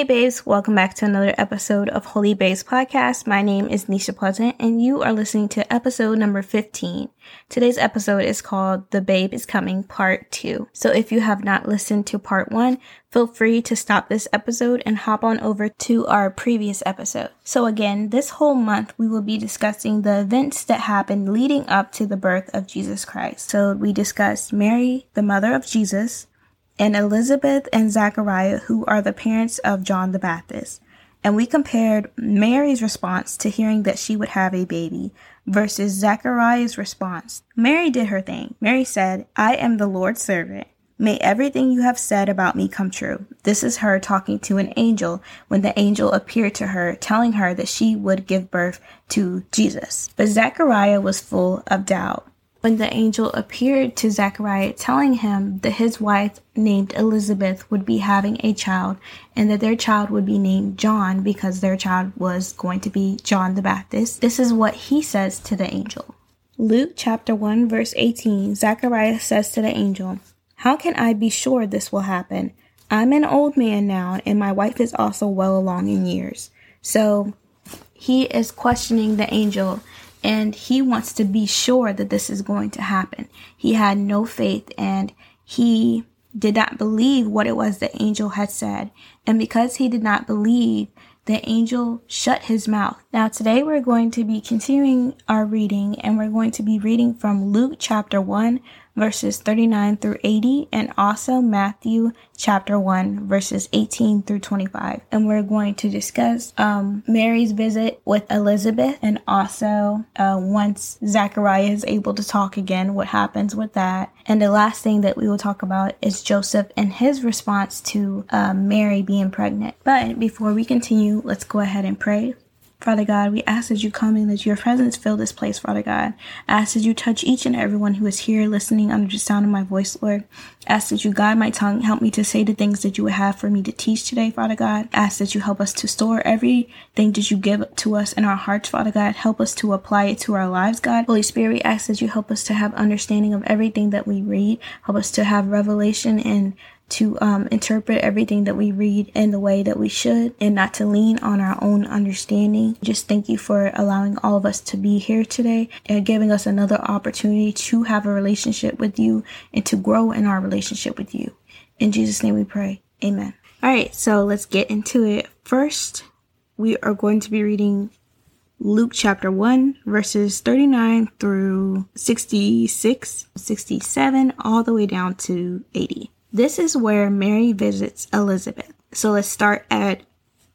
Hey babes, welcome back to another episode of Holy Babes Podcast. My name is Nisha Pleasant and you are listening to episode number 15. Today's episode is called The Babe is Coming Part 2. So if you have not listened to part 1, feel free to stop this episode and hop on over to our previous episode. So again, this whole month we will be discussing the events that happened leading up to the birth of Jesus Christ. So we discussed Mary, the mother of Jesus, and Elizabeth and Zachariah, who are the parents of John the Baptist. And we compared Mary's response to hearing that she would have a baby versus Zachariah's response. Mary did her thing. Mary said, I am the Lord's servant. May everything you have said about me come true. This is her talking to an angel when the angel appeared to her, telling her that she would give birth to Jesus. But Zachariah was full of doubt when the angel appeared to Zechariah, telling him that his wife, named Elizabeth, would be having a child and that their child would be named John because their child was going to be John the Baptist. This is what he says to the angel. Luke chapter 1, verse 18 Zechariah says to the angel, How can I be sure this will happen? I'm an old man now, and my wife is also well along in years. So he is questioning the angel and he wants to be sure that this is going to happen. He had no faith and he did not believe what it was the angel had said. And because he did not believe, the angel shut his mouth. Now, today we're going to be continuing our reading and we're going to be reading from Luke chapter 1, verses 39 through 80, and also Matthew chapter 1, verses 18 through 25. And we're going to discuss um, Mary's visit with Elizabeth, and also uh, once Zachariah is able to talk again, what happens with that. And the last thing that we will talk about is Joseph and his response to uh, Mary being pregnant. But before we continue, let's go ahead and pray. Father God, we ask that you come and that your presence fill this place, Father God. I ask that you touch each and everyone who is here listening under the sound of my voice, Lord. I ask that you guide my tongue, help me to say the things that you would have for me to teach today, Father God. I ask that you help us to store everything that you give to us in our hearts, Father God. Help us to apply it to our lives, God. Holy Spirit, we ask that you help us to have understanding of everything that we read. Help us to have revelation and to um, interpret everything that we read in the way that we should and not to lean on our own understanding. Just thank you for allowing all of us to be here today and giving us another opportunity to have a relationship with you and to grow in our relationship with you. In Jesus' name we pray. Amen. All right, so let's get into it. First, we are going to be reading Luke chapter 1, verses 39 through 66, 67, all the way down to 80. This is where Mary visits Elizabeth. So let's start at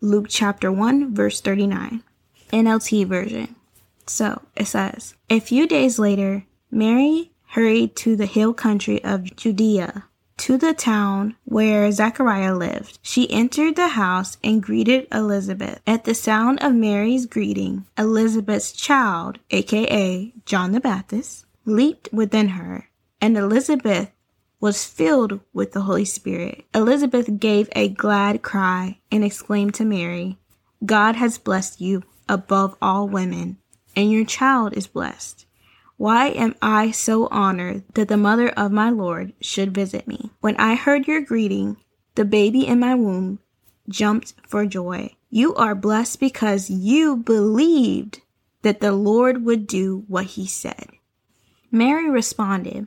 Luke chapter 1, verse 39, NLT version. So it says, A few days later, Mary hurried to the hill country of Judea, to the town where Zachariah lived. She entered the house and greeted Elizabeth. At the sound of Mary's greeting, Elizabeth's child, aka John the Baptist, leaped within her, and Elizabeth was filled with the Holy Spirit. Elizabeth gave a glad cry and exclaimed to Mary, God has blessed you above all women, and your child is blessed. Why am I so honored that the mother of my Lord should visit me? When I heard your greeting, the baby in my womb jumped for joy. You are blessed because you believed that the Lord would do what he said. Mary responded,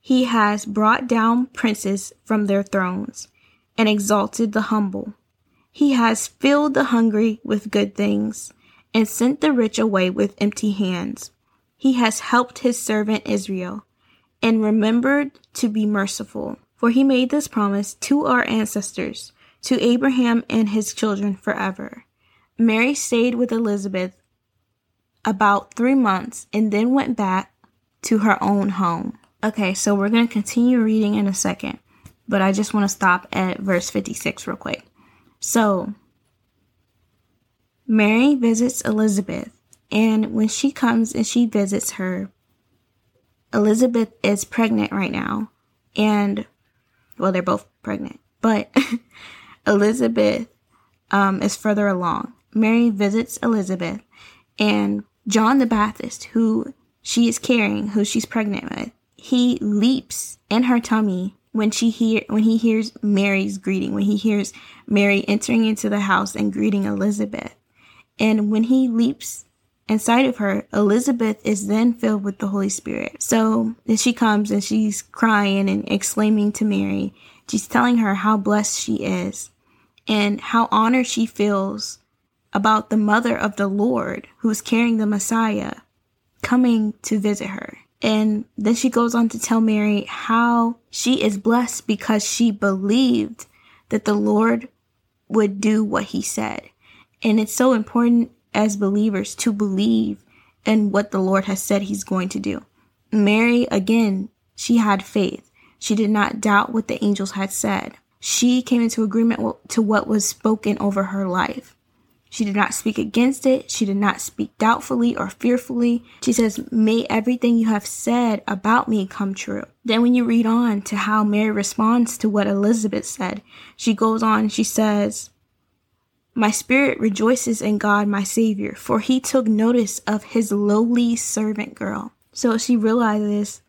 He has brought down princes from their thrones and exalted the humble. He has filled the hungry with good things and sent the rich away with empty hands. He has helped his servant Israel and remembered to be merciful. For he made this promise to our ancestors, to Abraham and his children forever. Mary stayed with Elizabeth about three months and then went back to her own home. Okay, so we're going to continue reading in a second, but I just want to stop at verse 56 real quick. So, Mary visits Elizabeth, and when she comes and she visits her, Elizabeth is pregnant right now. And, well, they're both pregnant, but Elizabeth um, is further along. Mary visits Elizabeth, and John the Baptist, who she is carrying, who she's pregnant with, he leaps in her tummy when she hear when he hears Mary's greeting, when he hears Mary entering into the house and greeting Elizabeth. And when he leaps inside of her, Elizabeth is then filled with the Holy Spirit. So then she comes and she's crying and exclaiming to Mary. She's telling her how blessed she is and how honored she feels about the mother of the Lord who's carrying the Messiah coming to visit her. And then she goes on to tell Mary how she is blessed because she believed that the Lord would do what he said. And it's so important as believers to believe in what the Lord has said he's going to do. Mary, again, she had faith. She did not doubt what the angels had said. She came into agreement to what was spoken over her life. She did not speak against it. She did not speak doubtfully or fearfully. She says, May everything you have said about me come true. Then, when you read on to how Mary responds to what Elizabeth said, she goes on, she says, My spirit rejoices in God, my Savior, for he took notice of his lowly servant girl. So she realizes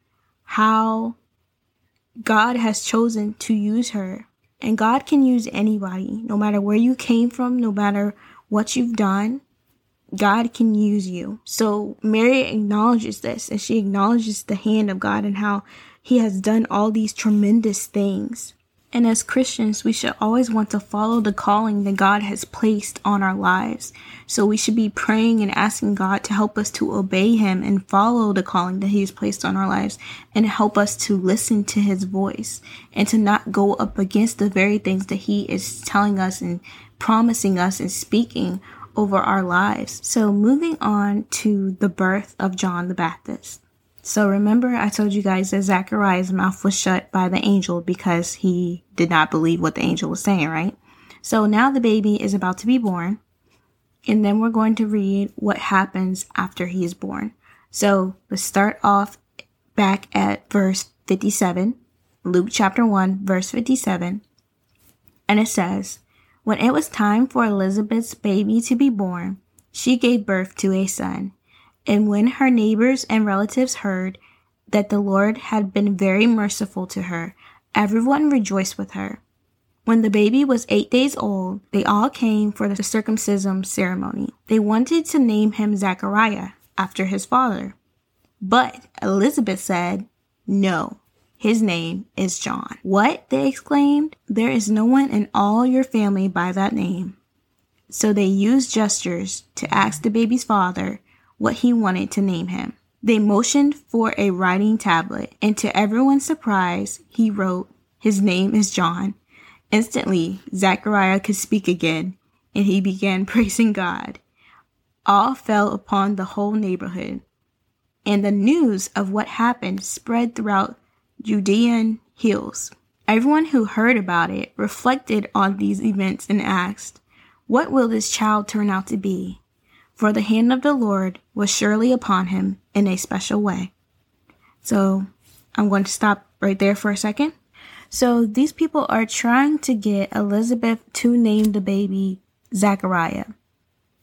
how God has chosen to use her. And God can use anybody, no matter where you came from, no matter what you've done, God can use you. So Mary acknowledges this and she acknowledges the hand of God and how he has done all these tremendous things. And as Christians, we should always want to follow the calling that God has placed on our lives. So we should be praying and asking God to help us to obey Him and follow the calling that He has placed on our lives and help us to listen to His voice and to not go up against the very things that He is telling us and promising us and speaking over our lives. So moving on to the birth of John the Baptist. So remember I told you guys that Zachariah's mouth was shut by the angel because he did not believe what the angel was saying, right? So now the baby is about to be born. And then we're going to read what happens after he is born. So let's start off back at verse 57, Luke chapter 1, verse 57. And it says, when it was time for Elizabeth's baby to be born, she gave birth to a son. And when her neighbors and relatives heard that the Lord had been very merciful to her, everyone rejoiced with her. When the baby was eight days old, they all came for the circumcision ceremony. They wanted to name him Zachariah after his father. But Elizabeth said, No, his name is John. What? They exclaimed. There is no one in all your family by that name. So they used gestures to ask the baby's father what he wanted to name him. They motioned for a writing tablet, and to everyone's surprise, he wrote, His name is John. Instantly, Zachariah could speak again, and he began praising God. All fell upon the whole neighborhood, and the news of what happened spread throughout Judean hills. Everyone who heard about it reflected on these events and asked, What will this child turn out to be? For the hand of the Lord was surely upon him in a special way. So I'm going to stop right there for a second. So these people are trying to get Elizabeth to name the baby Zachariah.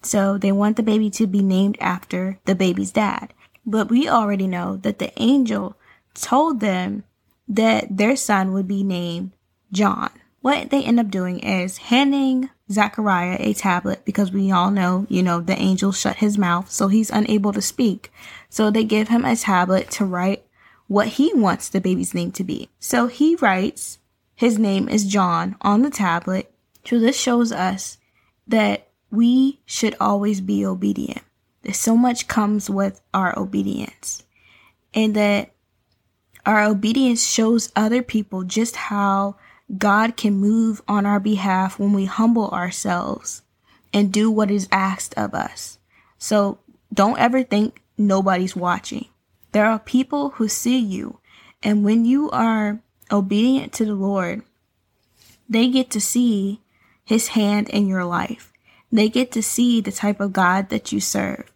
So they want the baby to be named after the baby's dad. But we already know that the angel told them that their son would be named John. What they end up doing is handing Zachariah a tablet because we all know, you know, the angel shut his mouth, so he's unable to speak. So they give him a tablet to write what he wants the baby's name to be. So he writes, his name is John on the tablet. So this shows us that we should always be obedient. That so much comes with our obedience. And that our obedience shows other people just how God can move on our behalf when we humble ourselves and do what is asked of us. So don't ever think nobody's watching. There are people who see you, and when you are obedient to the Lord, they get to see his hand in your life. They get to see the type of God that you serve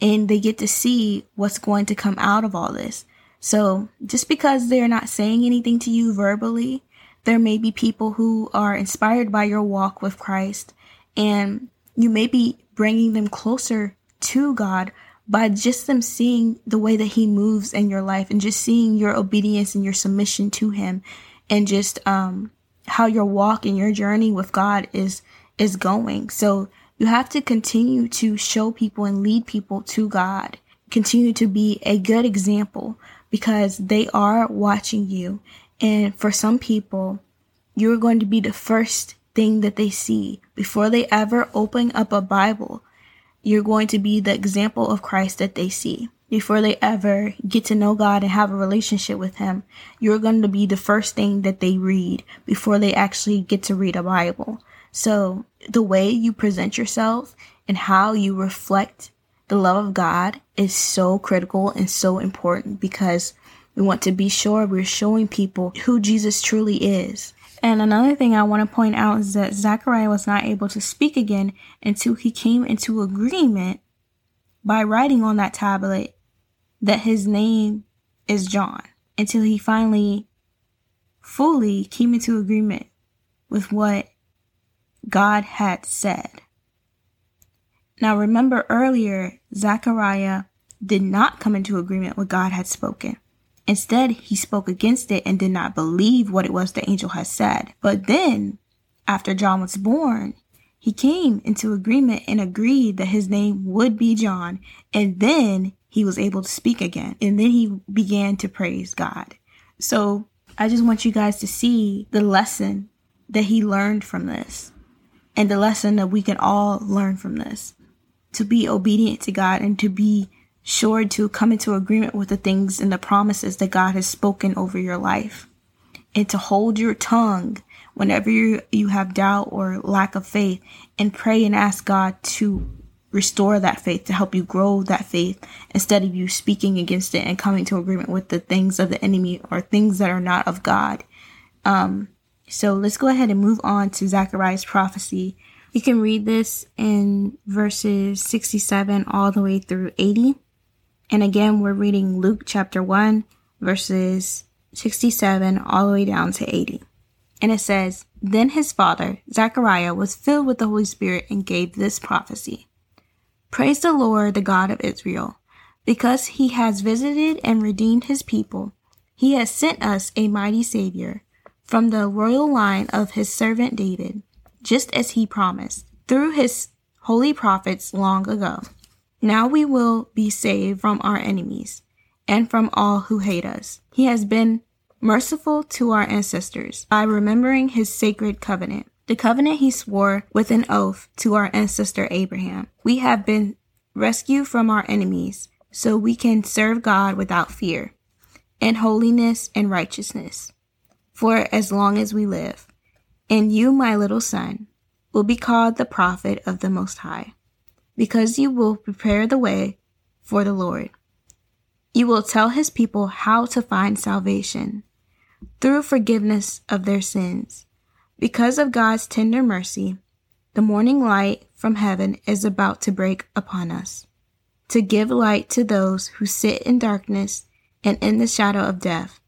and they get to see what's going to come out of all this. So just because they're not saying anything to you verbally, there may be people who are inspired by your walk with Christ and you may be bringing them closer to God by just them seeing the way that he moves in your life and just seeing your obedience and your submission to him and just um how your walk and your journey with God is is going. So you have to continue to show people and lead people to God. Continue to be a good example because they are watching you. And for some people, you're going to be the first thing that they see before they ever open up a Bible. You're going to be the example of Christ that they see before they ever get to know God and have a relationship with Him. You're going to be the first thing that they read before they actually get to read a Bible. So the way you present yourself and how you reflect the love of God is so critical and so important because we want to be sure we're showing people who Jesus truly is. And another thing I want to point out is that Zechariah was not able to speak again until he came into agreement by writing on that tablet that his name is John until he finally fully came into agreement with what God had said. Now remember earlier, Zechariah did not come into agreement with God had spoken. Instead, he spoke against it and did not believe what it was the angel had said. But then, after John was born, he came into agreement and agreed that his name would be John. And then he was able to speak again. And then he began to praise God. So I just want you guys to see the lesson that he learned from this and the lesson that we can all learn from this to be obedient to God and to be sure to come into agreement with the things and the promises that God has spoken over your life and to hold your tongue whenever you, you have doubt or lack of faith and pray and ask God to restore that faith to help you grow that faith instead of you speaking against it and coming to agreement with the things of the enemy or things that are not of God. Um, so let's go ahead and move on to Zechariah's prophecy. You can read this in verses 67 all the way through 80. And again, we're reading Luke chapter 1, verses 67 all the way down to 80. And it says, Then his father, Zechariah, was filled with the Holy Spirit and gave this prophecy Praise the Lord, the God of Israel, because he has visited and redeemed his people. He has sent us a mighty Savior from the royal line of his servant David, just as he promised through his holy prophets long ago. Now we will be saved from our enemies and from all who hate us. He has been merciful to our ancestors by remembering his sacred covenant, the covenant he swore with an oath to our ancestor Abraham. We have been rescued from our enemies so we can serve God without fear, in holiness and righteousness for as long as we live. And you, my little son, will be called the prophet of the Most High, because you will prepare the way for the Lord. You will tell his people how to find salvation through forgiveness of their sins. Because of God's tender mercy, the morning light from heaven is about to break upon us, to give light to those who sit in darkness and in the shadow of death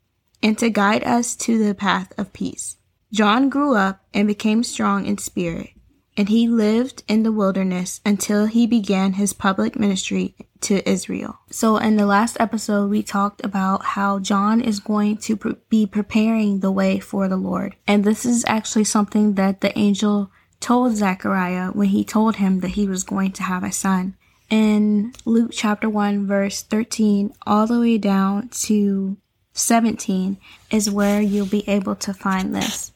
and to guide us to the path of peace. John grew up and became strong in spirit, and he lived in the wilderness until he began his public ministry to Israel. So, in the last episode, we talked about how John is going to pre- be preparing the way for the Lord. And this is actually something that the angel told Zechariah when he told him that he was going to have a son. In Luke chapter 1, verse 13, all the way down to 17 is where you'll be able to find this.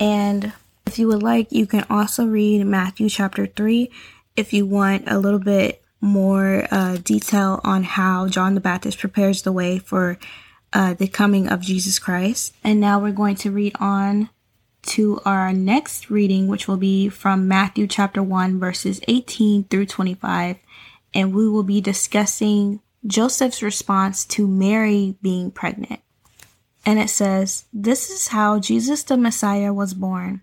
And if you would like, you can also read Matthew chapter 3 if you want a little bit more uh, detail on how John the Baptist prepares the way for uh, the coming of Jesus Christ. And now we're going to read on to our next reading, which will be from Matthew chapter 1, verses 18 through 25. And we will be discussing Joseph's response to Mary being pregnant. And it says, This is how Jesus the Messiah was born.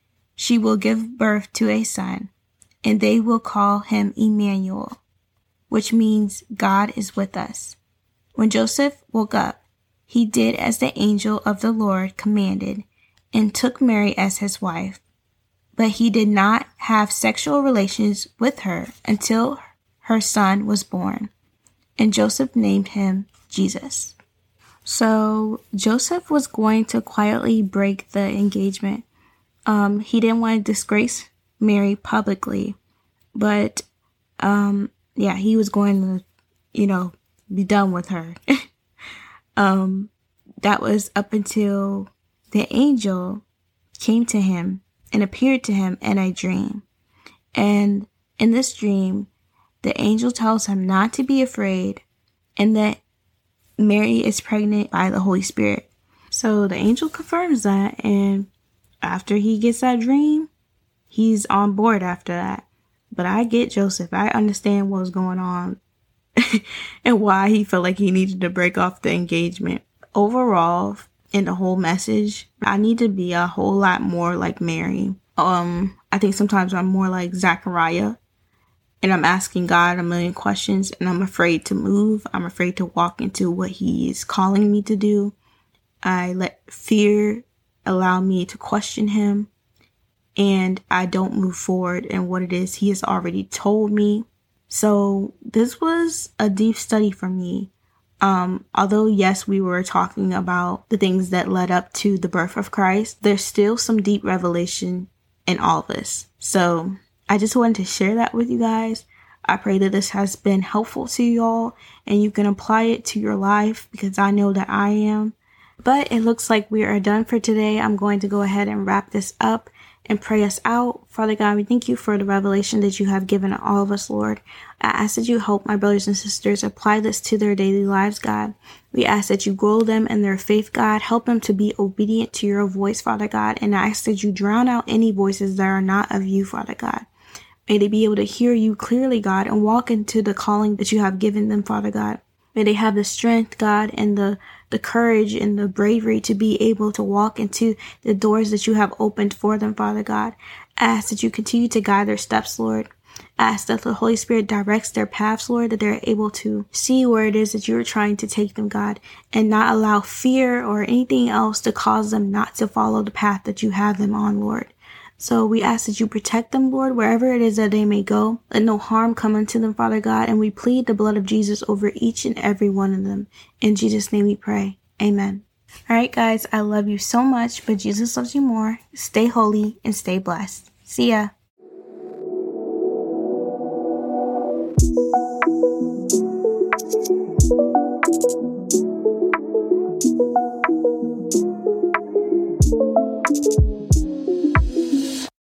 she will give birth to a son, and they will call him Emmanuel, which means God is with us. When Joseph woke up, he did as the angel of the Lord commanded and took Mary as his wife. But he did not have sexual relations with her until her son was born, and Joseph named him Jesus. So Joseph was going to quietly break the engagement um, he didn't want to disgrace Mary publicly, but um, yeah, he was going to, you know, be done with her. um, that was up until the angel came to him and appeared to him in a dream. And in this dream, the angel tells him not to be afraid and that Mary is pregnant by the Holy Spirit. So the angel confirms that and after he gets that dream, he's on board after that. But I get Joseph. I understand what was going on and why he felt like he needed to break off the engagement. Overall, in the whole message, I need to be a whole lot more like Mary. Um, I think sometimes I'm more like Zachariah and I'm asking God a million questions and I'm afraid to move. I'm afraid to walk into what he is calling me to do. I let fear allow me to question him and I don't move forward in what it is he has already told me. So this was a deep study for me. Um, although yes, we were talking about the things that led up to the birth of Christ, there's still some deep revelation in all this. So I just wanted to share that with you guys. I pray that this has been helpful to y'all and you can apply it to your life because I know that I am. But it looks like we are done for today. I'm going to go ahead and wrap this up and pray us out. Father God, we thank you for the revelation that you have given all of us, Lord. I ask that you help my brothers and sisters apply this to their daily lives, God. We ask that you grow them in their faith, God. Help them to be obedient to your voice, Father God. And I ask that you drown out any voices that are not of you, Father God. May they be able to hear you clearly, God, and walk into the calling that you have given them, Father God. May they have the strength, God, and the the courage and the bravery to be able to walk into the doors that you have opened for them, Father God. Ask that you continue to guide their steps, Lord. Ask that the Holy Spirit directs their paths, Lord, that they're able to see where it is that you're trying to take them, God, and not allow fear or anything else to cause them not to follow the path that you have them on, Lord. So we ask that you protect them, Lord, wherever it is that they may go. Let no harm come unto them, Father God. And we plead the blood of Jesus over each and every one of them. In Jesus' name we pray. Amen. All right, guys, I love you so much, but Jesus loves you more. Stay holy and stay blessed. See ya.